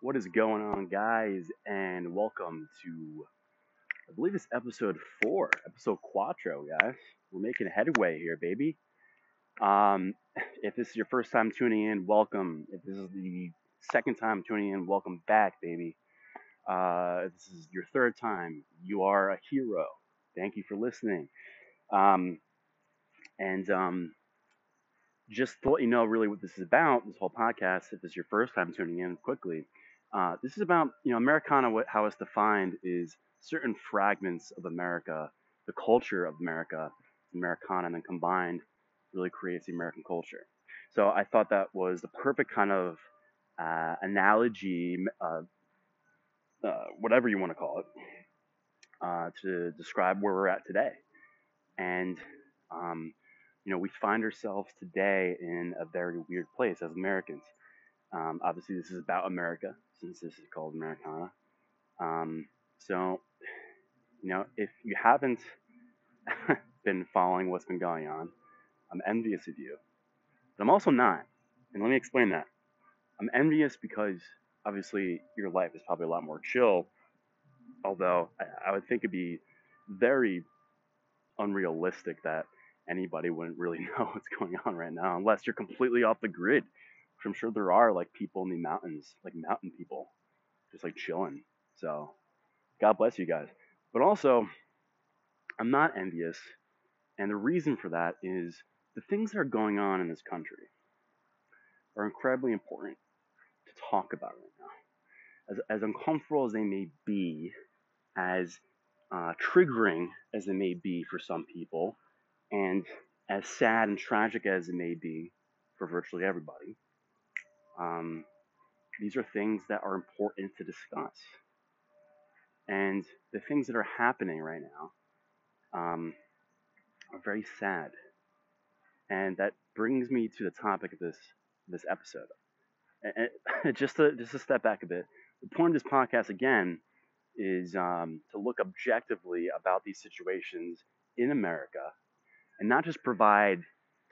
What is going on, guys? And welcome to, I believe it's episode four, episode quattro, guys. We're making headway here, baby. Um, if this is your first time tuning in, welcome. If this is the second time tuning in, welcome back, baby. Uh, if this is your third time, you are a hero. Thank you for listening. Um, and um, just to let you know really what this is about, this whole podcast, if this is your first time tuning in quickly, uh, this is about, you know, Americana, what, how it's defined is certain fragments of America, the culture of America, Americana, and then combined really creates the American culture. So I thought that was the perfect kind of uh, analogy, uh, uh, whatever you want to call it, uh, to describe where we're at today. And um, you know, we find ourselves today in a very weird place as Americans. Um, obviously, this is about America, since this is called Americana. Um, so, you know, if you haven't been following what's been going on, I'm envious of you. But I'm also not. And let me explain that. I'm envious because obviously your life is probably a lot more chill, although I, I would think it'd be very unrealistic that anybody wouldn't really know what's going on right now unless you're completely off the grid. I'm sure there are like people in the mountains, like mountain people, just like chilling. So God bless you guys. But also, I'm not envious, and the reason for that is the things that are going on in this country are incredibly important to talk about right now. As, as uncomfortable as they may be, as uh, triggering as they may be for some people, and as sad and tragic as it may be for virtually everybody, um, these are things that are important to discuss. And the things that are happening right now um, are very sad. And that brings me to the topic of this this episode. And just to just to step back a bit, the point of this podcast again is um, to look objectively about these situations in America and not just provide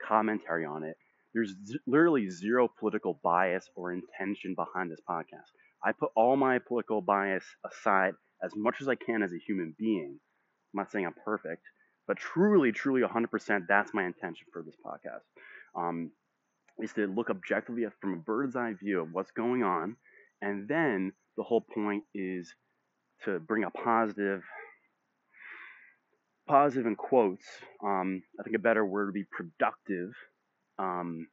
commentary on it. There's z- literally zero political bias or intention behind this podcast. I put all my political bias aside as much as I can as a human being. I'm not saying I'm perfect, but truly, truly 100%, that's my intention for this podcast. Um, is to look objectively from a bird's eye view of what's going on, and then the whole point is to bring a positive positive in quotes, um, I think a better word would be productive um,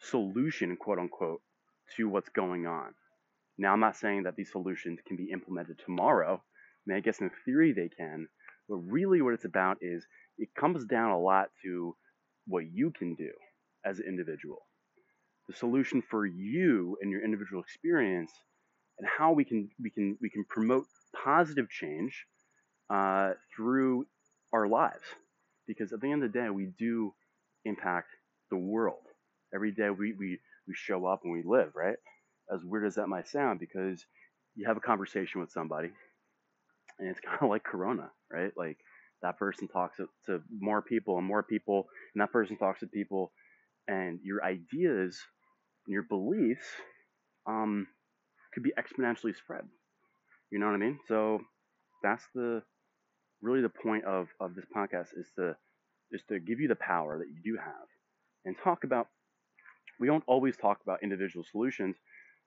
solution, quote unquote, to what's going on. Now, I'm not saying that these solutions can be implemented tomorrow. I mean, I guess in theory they can, but really what it's about is it comes down a lot to what you can do as an individual. The solution for you and your individual experience, and how we can we can we can promote positive change uh, through our lives. Because at the end of the day, we do impact the world. Every day we, we, we show up and we live, right? As weird as that might sound, because you have a conversation with somebody and it's kind of like Corona, right? Like that person talks to, to more people and more people, and that person talks to people, and your ideas and your beliefs um, could be exponentially spread. You know what I mean? So that's the really the point of, of this podcast is to is to give you the power that you do have and talk about we don't always talk about individual solutions.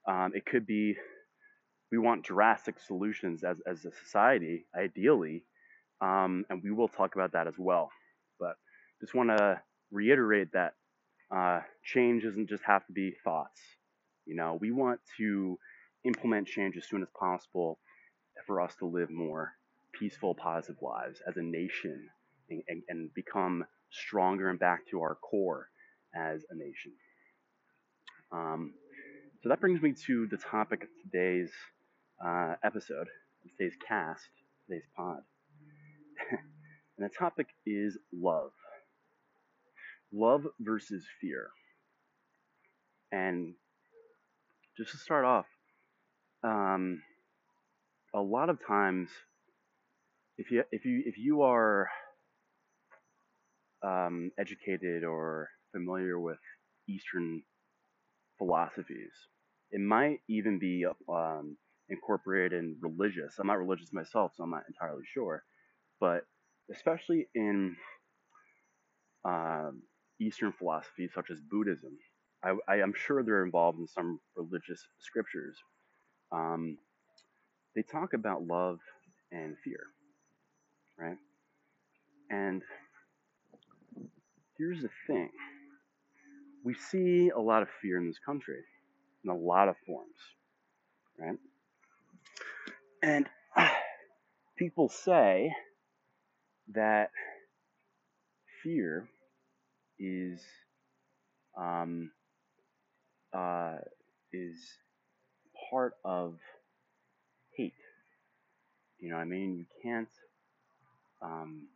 Um, it could be we want drastic solutions as, as a society ideally um, and we will talk about that as well. But just want to reiterate that uh, change doesn't just have to be thoughts. You know we want to implement change as soon as possible for us to live more peaceful, positive lives as a nation and, and, and become stronger and back to our core as a nation. Um, so that brings me to the topic of today's uh, episode, today's cast, today's pod. and the topic is love. Love versus fear. And just to start off, um, a lot of times if you if you if you are um, educated or familiar with Eastern philosophies, It might even be um, incorporated in religious. I'm not religious myself, so I'm not entirely sure. But especially in um, Eastern philosophies such as Buddhism, I, I am sure they're involved in some religious scriptures. Um, they talk about love and fear, right? And here's the thing we see a lot of fear in this country in a lot of forms, right? And people say that fear is um, uh, is part of hate. You know what I mean? You can't um,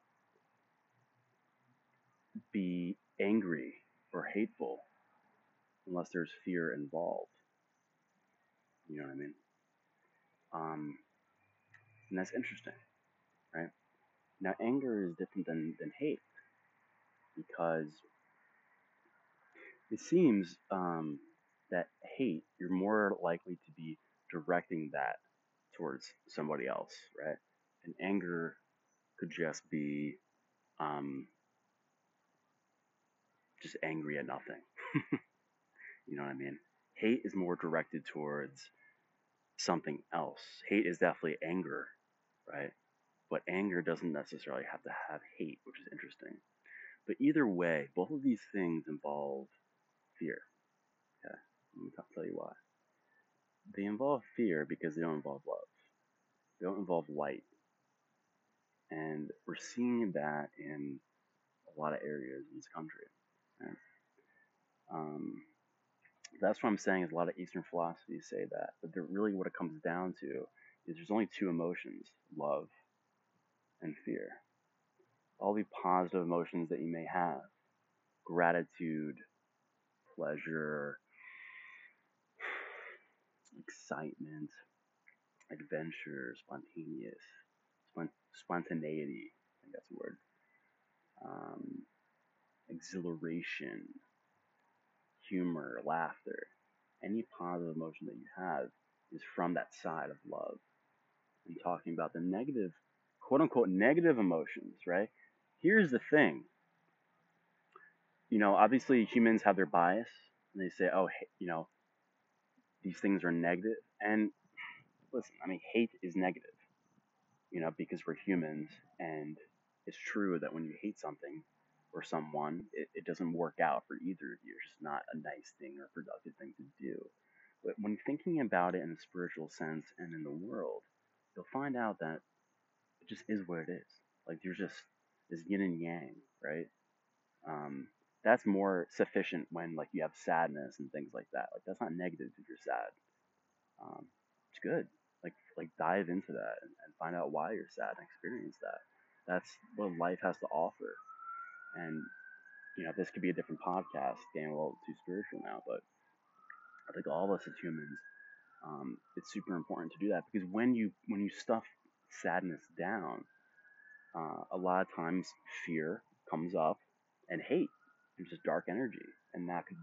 be angry or hateful unless there's fear involved. You know what I mean? Um, and that's interesting, right? Now, anger is different than, than hate because it seems um, that hate, you're more likely to be directing that towards somebody else, right? And anger could just be um, just angry at nothing. you know what I mean? Hate is more directed towards something else. Hate is definitely anger, right? But anger doesn't necessarily have to have hate, which is interesting. But either way, both of these things involve fear. Okay, let me tell you why. They involve fear because they don't involve love. They don't involve light. And we're seeing that in a lot of areas in this country. Um, that's what I'm saying is a lot of Eastern philosophies say that. But really what it comes down to is there's only two emotions, love and fear. All the positive emotions that you may have, gratitude, pleasure, excitement, adventure, spontaneous, spont- spontaneity, I think that's the word, um, exhilaration, humor, laughter, any positive emotion that you have is from that side of love. And talking about the negative, quote unquote, negative emotions, right? Here's the thing. You know, obviously humans have their bias and they say, oh, you know, these things are negative. And listen, I mean, hate is negative, you know, because we're humans and it's true that when you hate something, or someone, it, it doesn't work out for either of you. It's just not a nice thing or productive thing to do. But when thinking about it in a spiritual sense and in the world, you'll find out that it just is what it is. Like there's just this yin and yang, right? Um, that's more sufficient when like you have sadness and things like that. Like that's not negative if you're sad. Um, it's good. Like like dive into that and, and find out why you're sad and experience that. That's what life has to offer. And you know, this could be a different podcast, getting a little too spiritual now, but I think all of us as humans, um, it's super important to do that because when you when you stuff sadness down, uh, a lot of times fear comes up and hate. There's just dark energy, and that could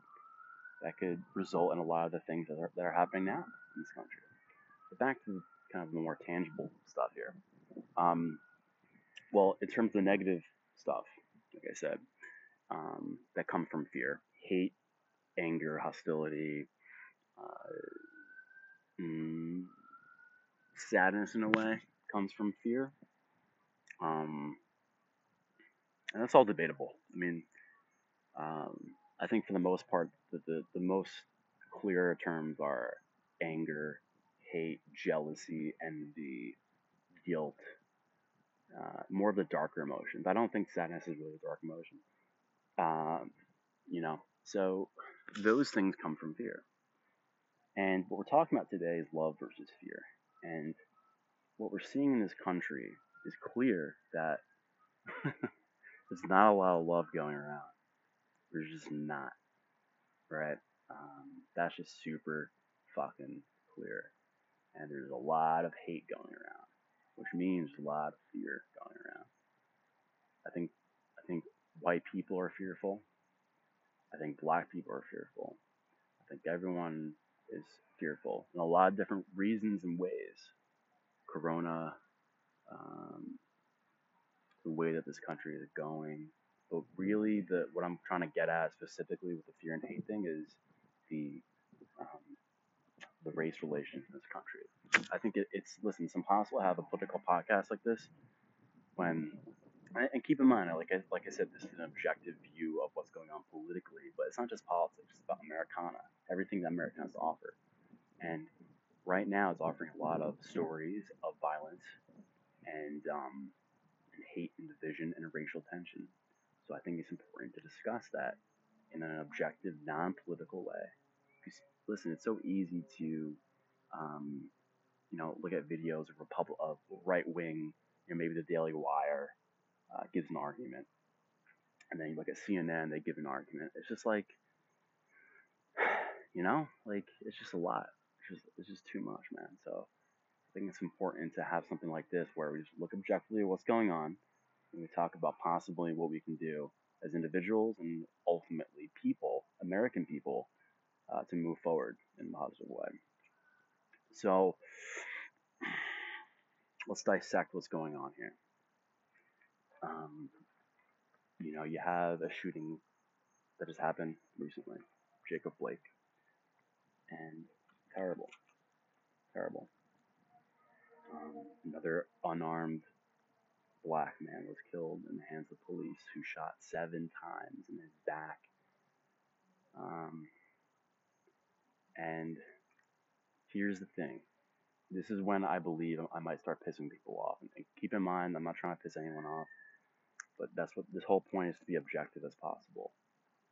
that could result in a lot of the things that are, that are happening now in this country. But back to kind of the more tangible stuff here. Um, well, in terms of the negative stuff, like I said, um, that come from fear hate, anger, hostility, uh, mm, sadness in a way comes from fear. Um, and that's all debatable. I mean, um, I think for the most part, the, the, the most clear terms are anger, hate, jealousy, envy, guilt, uh, more of the darker emotions. I don't think sadness is really a dark emotion. Um, you know, so those things come from fear. And what we're talking about today is love versus fear. And what we're seeing in this country is clear that there's not a lot of love going around. There's just not, right? Um, that's just super fucking clear. And there's a lot of hate going around which means a lot of fear going around. I think I think white people are fearful. I think black people are fearful. I think everyone is fearful in a lot of different reasons and ways. Corona, um, the way that this country is going, but really the what I'm trying to get at specifically with the fear and hate thing is the um, the race relations in this country. I think it, it's listen, it's impossible to have a political podcast like this when and keep in mind, like I, like I said, this is an objective view of what's going on politically, but it's not just politics. It's about Americana, everything that America has to offer. And right now, it's offering a lot of stories of violence and, um, and hate and division and racial tension. So I think it's important to discuss that in an objective, non-political way. Because listen, it's so easy to, um, you know, look at videos of Republic of right wing, you know, maybe the Daily Wire uh, gives an argument, and then you look at CNN, they give an argument. It's just like, you know, like it's just a lot. It's just it's just too much, man. So I think it's important to have something like this where we just look objectively at what's going on, and we talk about possibly what we can do as individuals and ultimately people, American people, uh, to move forward in a positive way. So let's dissect what's going on here. Um, you know, you have a shooting that has happened recently, Jacob Blake, and terrible, terrible. Um, another unarmed black man was killed in the hands of police who shot seven times in his back. Um, and here's the thing. This is when I believe I might start pissing people off. And keep in mind, I'm not trying to piss anyone off. But that's what this whole point is to be objective as possible.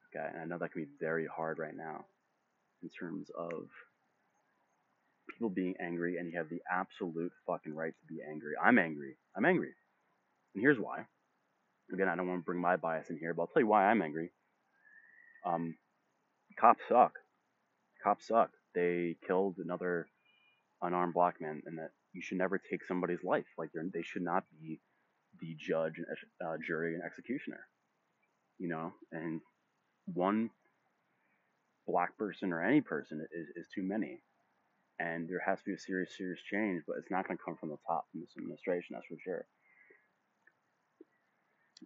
Okay, and I know that can be very hard right now in terms of people being angry, and you have the absolute fucking right to be angry. I'm angry. I'm angry. And here's why. Again, I don't want to bring my bias in here, but I'll tell you why I'm angry. Um, cops suck. Cops suck. They killed another unarmed black man, and that you should never take somebody's life. Like they should not be the judge, uh, jury, and executioner. You know, and one black person or any person is, is too many. And there has to be a serious, serious change, but it's not going to come from the top from this administration, that's for sure.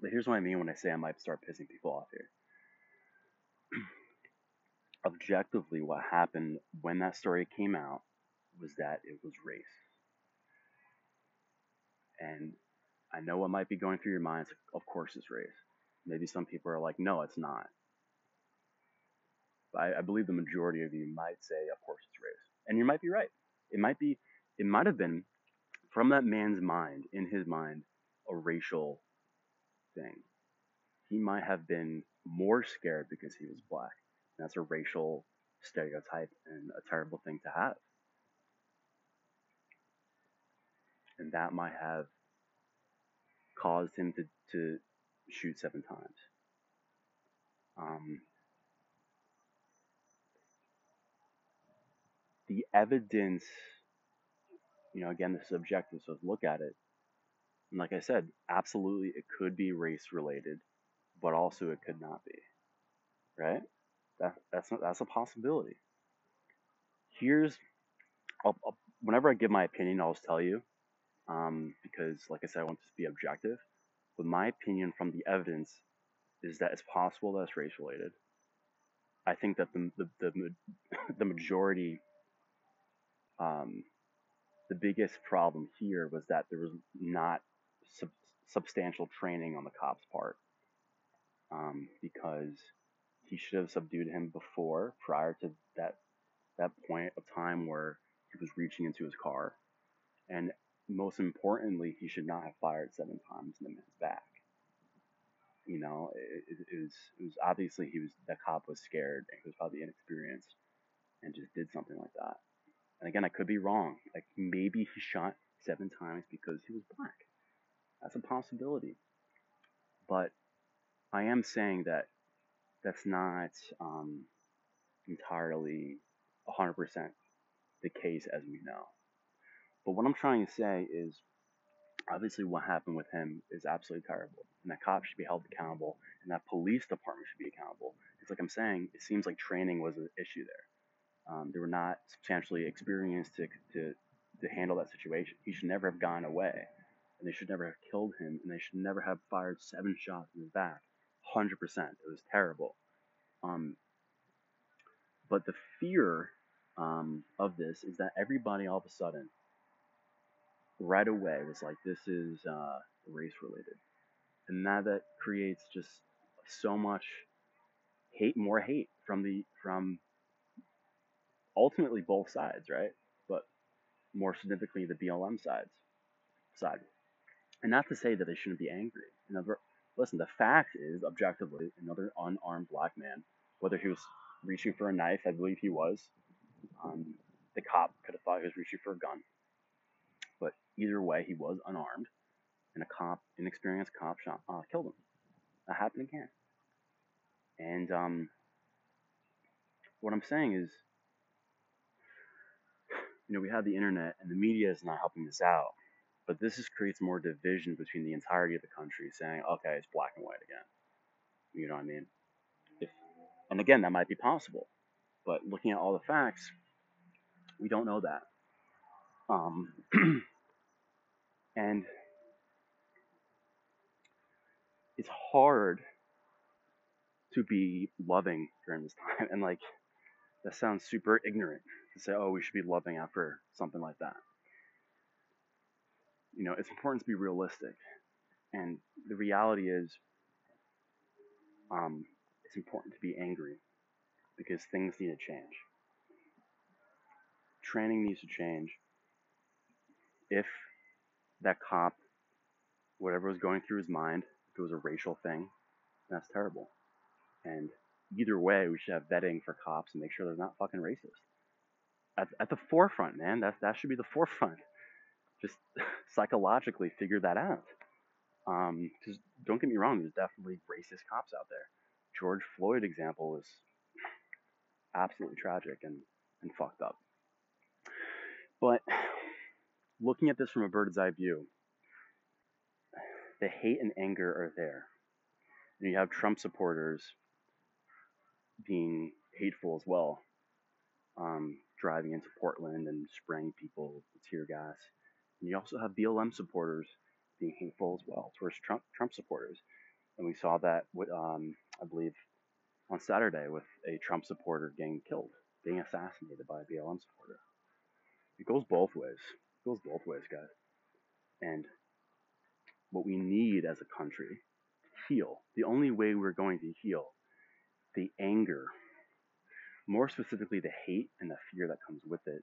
But here's what I mean when I say I might start pissing people off here. Objectively, what happened when that story came out was that it was race. And I know what might be going through your minds. Of course, it's race. Maybe some people are like, no, it's not. But I, I believe the majority of you might say, of course, it's race, and you might be right. It might be, it might have been from that man's mind, in his mind, a racial thing. He might have been more scared because he was black. That's a racial stereotype and a terrible thing to have. And that might have caused him to, to shoot seven times. Um, the evidence, you know, again, this is objective, so look at it. And like I said, absolutely it could be race related, but also it could not be. Right? That, that's, that's a possibility. Here's, I'll, I'll, whenever I give my opinion, I'll always tell you um, because, like I said, I want this to be objective. But my opinion from the evidence is that it's possible that it's race related. I think that the the the, the majority, um, the biggest problem here was that there was not sub- substantial training on the cop's part, um, because he should have subdued him before, prior to that that point of time where he was reaching into his car, and most importantly, he should not have fired seven times in the man's back. You know, it, it, it, was it was obviously he was the cop was scared and he was probably inexperienced and just did something like that. And again, I could be wrong. Like maybe he shot seven times because he was black. That's a possibility. But I am saying that that's not um, entirely 100% the case as we know. But what I'm trying to say is obviously what happened with him is absolutely terrible. And that cop should be held accountable and that police department should be accountable. It's like I'm saying, it seems like training was an issue there. Um, they were not substantially experienced to, to to handle that situation. He should never have gone away, and they should never have killed him, and they should never have fired seven shots in his back. Hundred percent, it was terrible. Um, but the fear um, of this is that everybody all of a sudden, right away, was like, "This is uh, race related," and now that creates just so much hate, more hate from the from ultimately both sides, right? But more significantly, the BLM sides side. And not to say that they shouldn't be angry. Another, listen, the fact is, objectively, another unarmed black man, whether he was reaching for a knife, I believe he was, um, the cop could have thought he was reaching for a gun. But either way, he was unarmed, and a cop, inexperienced cop, shot, uh, killed him. That happened again. And um, what I'm saying is, you know, we have the internet, and the media is not helping this out. But this just creates more division between the entirety of the country, saying, okay, it's black and white again. You know what I mean? If, and again, that might be possible. But looking at all the facts, we don't know that. Um, and it's hard to be loving during this time. And like, that sounds super ignorant to say, oh, we should be loving after something like that. You know, it's important to be realistic. And the reality is, um, it's important to be angry because things need to change. Training needs to change. If that cop, whatever was going through his mind, if it was a racial thing, that's terrible. And either way, we should have vetting for cops and make sure they're not fucking racist. At, at the forefront, man. That that should be the forefront. Just psychologically figure that out. Because um, don't get me wrong, there's definitely racist cops out there. George Floyd example is absolutely tragic and, and fucked up. But looking at this from a bird's eye view, the hate and anger are there. And you have Trump supporters being hateful as well, um, driving into Portland and spraying people with tear gas. And you also have BLM supporters being hateful as well towards Trump Trump supporters. And we saw that with, um, I believe, on Saturday with a Trump supporter getting killed, being assassinated by a BLM supporter. It goes both ways. It goes both ways, guys. And what we need as a country to heal, the only way we're going to heal the anger, more specifically the hate and the fear that comes with it,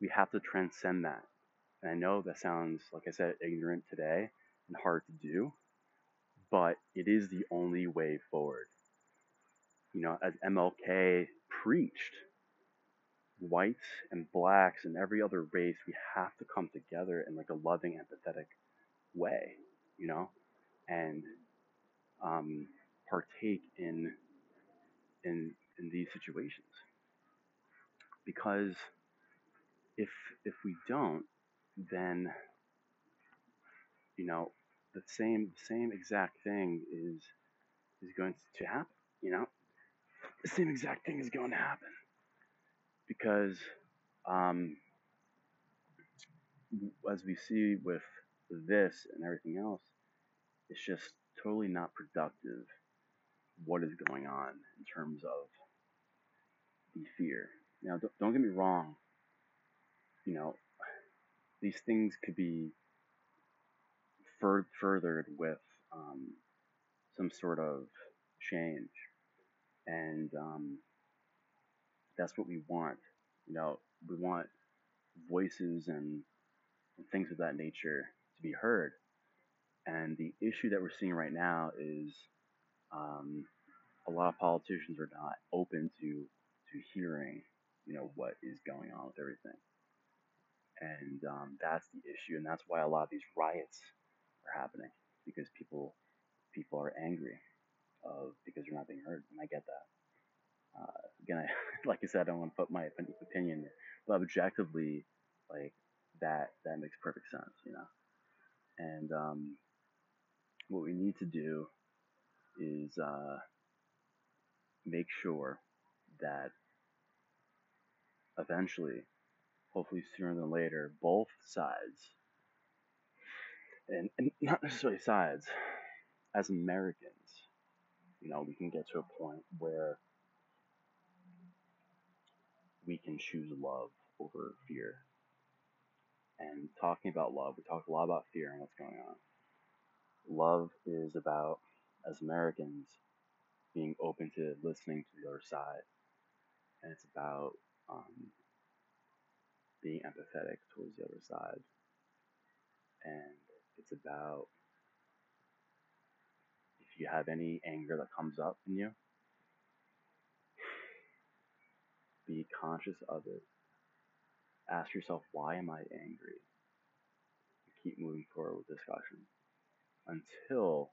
we have to transcend that. And I know that sounds, like I said, ignorant today and hard to do, but it is the only way forward. You know, as MLK preached, whites and blacks and every other race, we have to come together in like a loving, empathetic way, you know, and um, partake in in in these situations because if if we don't then you know the same same exact thing is is going to happen you know the same exact thing is going to happen because um, as we see with this and everything else it's just totally not productive what is going on in terms of the fear. Now, don't, don't get me wrong. You know, these things could be fur- furthered with um, some sort of change, and um, that's what we want. You know, we want voices and, and things of that nature to be heard. And the issue that we're seeing right now is um, a lot of politicians are not open to to hearing, you know, what is going on with everything, and um, that's the issue, and that's why a lot of these riots are happening because people people are angry of because they're not being heard, and I get that. Uh, again, I, like I said, I don't want to put my opinion, but objectively, like that that makes perfect sense, you know. And um, what we need to do is uh, make sure that eventually, hopefully sooner than later, both sides, and, and not necessarily sides, as Americans, you know, we can get to a point where we can choose love over fear. And talking about love, we talk a lot about fear and what's going on. Love is about, as Americans, being open to listening to the other side. And it's about um, being empathetic towards the other side. And it's about if you have any anger that comes up in you, be conscious of it. Ask yourself, why am I angry? Keep moving forward with discussion until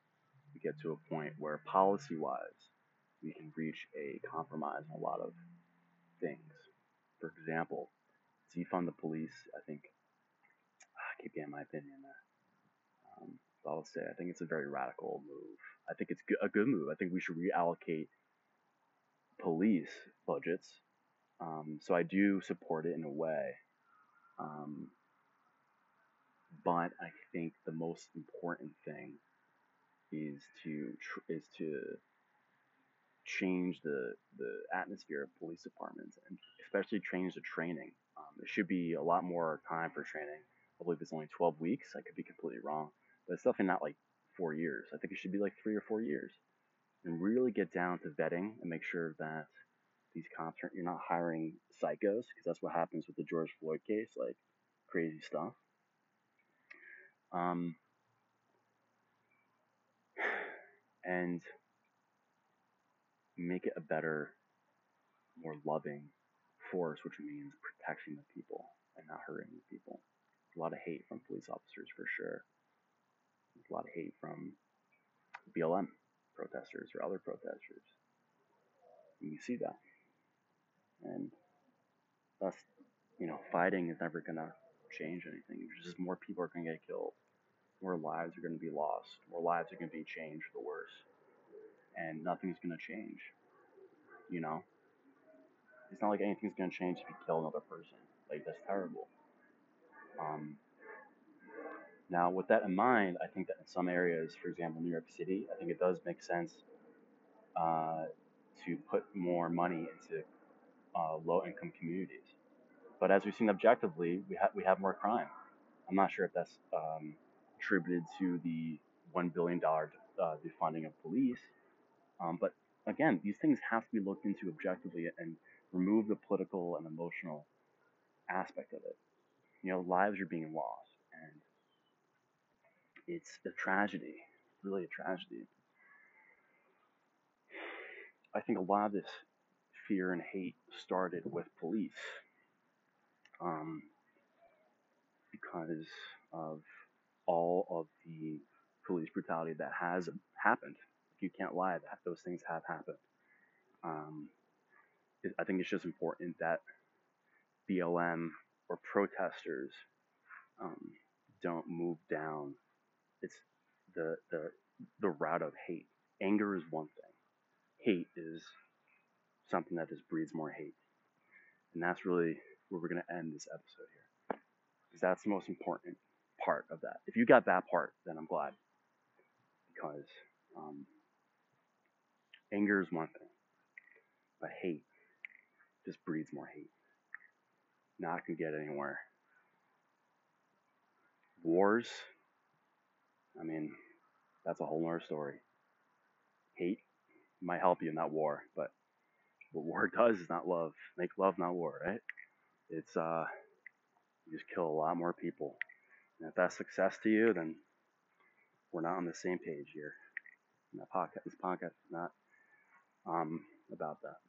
we get to a point where policy wise we can reach a compromise on a lot of things. For example, defund the police, I think, I keep getting my opinion there. Um, I'll say I think it's a very radical move. I think it's a good move. I think we should reallocate police budgets. Um, so I do support it in a way. Um, but I think the most important thing is to tr- is to change the the atmosphere of police departments and especially change the training. Um, there should be a lot more time for training. I believe it's only 12 weeks. I could be completely wrong, but it's definitely not like four years. I think it should be like three or four years, and really get down to vetting and make sure that these cops are you're not hiring psychos because that's what happens with the George Floyd case, like crazy stuff. Um, and make it a better, more loving force, which means protecting the people and not hurting the people. A lot of hate from police officers for sure. There's a lot of hate from BLM protesters or other protesters. And you see that. And thus, you know, fighting is never gonna change anything. Just more people are gonna get killed. More lives are gonna be lost. More lives are gonna be changed for the worse and nothing's gonna change. You know, it's not like anything's gonna change if you kill another person. Like that's terrible. Um, now, with that in mind, I think that in some areas, for example, New York City, I think it does make sense uh, to put more money into uh, low-income communities. But as we've seen objectively, we have we have more crime. I'm not sure if that's um, attributed to the one billion dollar uh, defunding of police, um, but again, these things have to be looked into objectively and remove the political and emotional aspect of it. You know, lives are being lost, and it's a tragedy, really a tragedy. I think a lot of this fear and hate started with police um, because of all of the police brutality that has happened you can't lie that those things have happened. Um, I think it's just important that BLM or protesters um, don't move down. It's the the the route of hate. Anger is one thing. Hate is something that just breeds more hate, and that's really where we're gonna end this episode here, because that's the most important part of that. If you got that part, then I'm glad, because um, Anger is one thing, but hate just breeds more hate. Not gonna get anywhere. Wars, I mean, that's a whole nother story. Hate might help you that war, but what war does is not love. Make love, not war, right? It's uh, you just kill a lot more people. And if that's success to you, then we're not on the same page here. And that podcast, this podcast is not um, about that.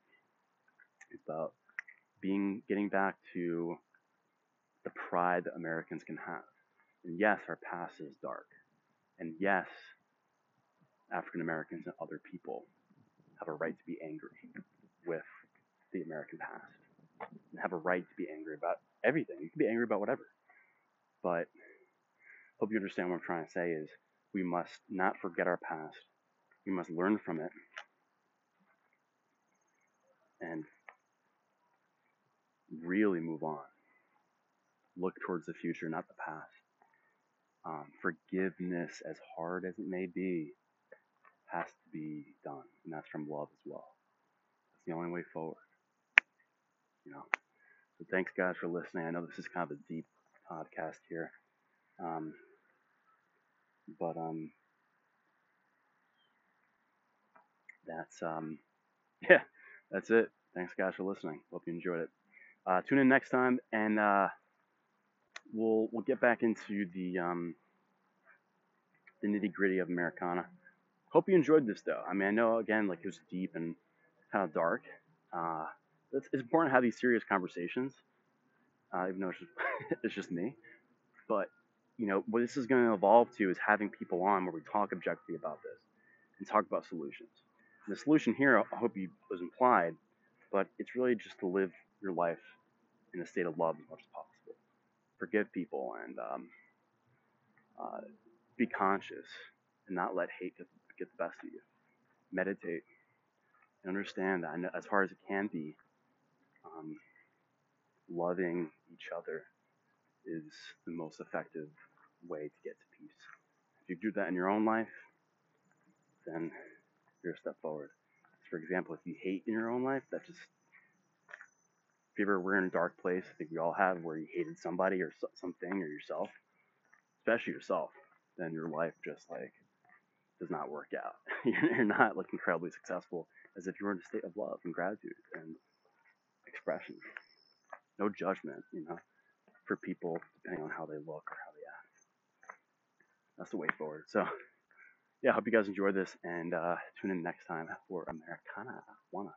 It's about being getting back to the pride that Americans can have. And yes, our past is dark. And yes, African Americans and other people have a right to be angry with the American past. And have a right to be angry about everything. You can be angry about whatever. But hope you understand what I'm trying to say is we must not forget our past. We must learn from it and really move on. Look towards the future, not the past. Um, forgiveness, as hard as it may be, has to be done, and that's from love as well. That's the only way forward. You know. So thanks, guys, for listening. I know this is kind of a deep podcast here, um, but um, that's um, yeah, that's it. Thanks, guys, for listening. Hope you enjoyed it. Uh, tune in next time, and uh, we'll we'll get back into the um, the nitty gritty of Americana. Hope you enjoyed this, though. I mean, I know again, like it was deep and kind of dark. Uh, it's, it's important to have these serious conversations, uh, even though it's just, it's just me. But you know, what this is going to evolve to is having people on where we talk objectively about this and talk about solutions. And the solution here, I hope you was implied, but it's really just to live your life in a state of love as much as possible. Forgive people and um, uh, be conscious and not let hate get, get the best of you. Meditate and understand that as far as it can be, um, loving each other is the most effective way to get to peace. If you do that in your own life, then you're a step forward. For example, if you hate in your own life, that just you ever were in a dark place, I think we all have, where you hated somebody or something or yourself, especially yourself, then your life just like does not work out. You're not like incredibly successful as if you were in a state of love and gratitude and expression. No judgment, you know, for people depending on how they look or how they act. That's the way forward. So, yeah, I hope you guys enjoyed this and uh, tune in next time for Americana Wanna.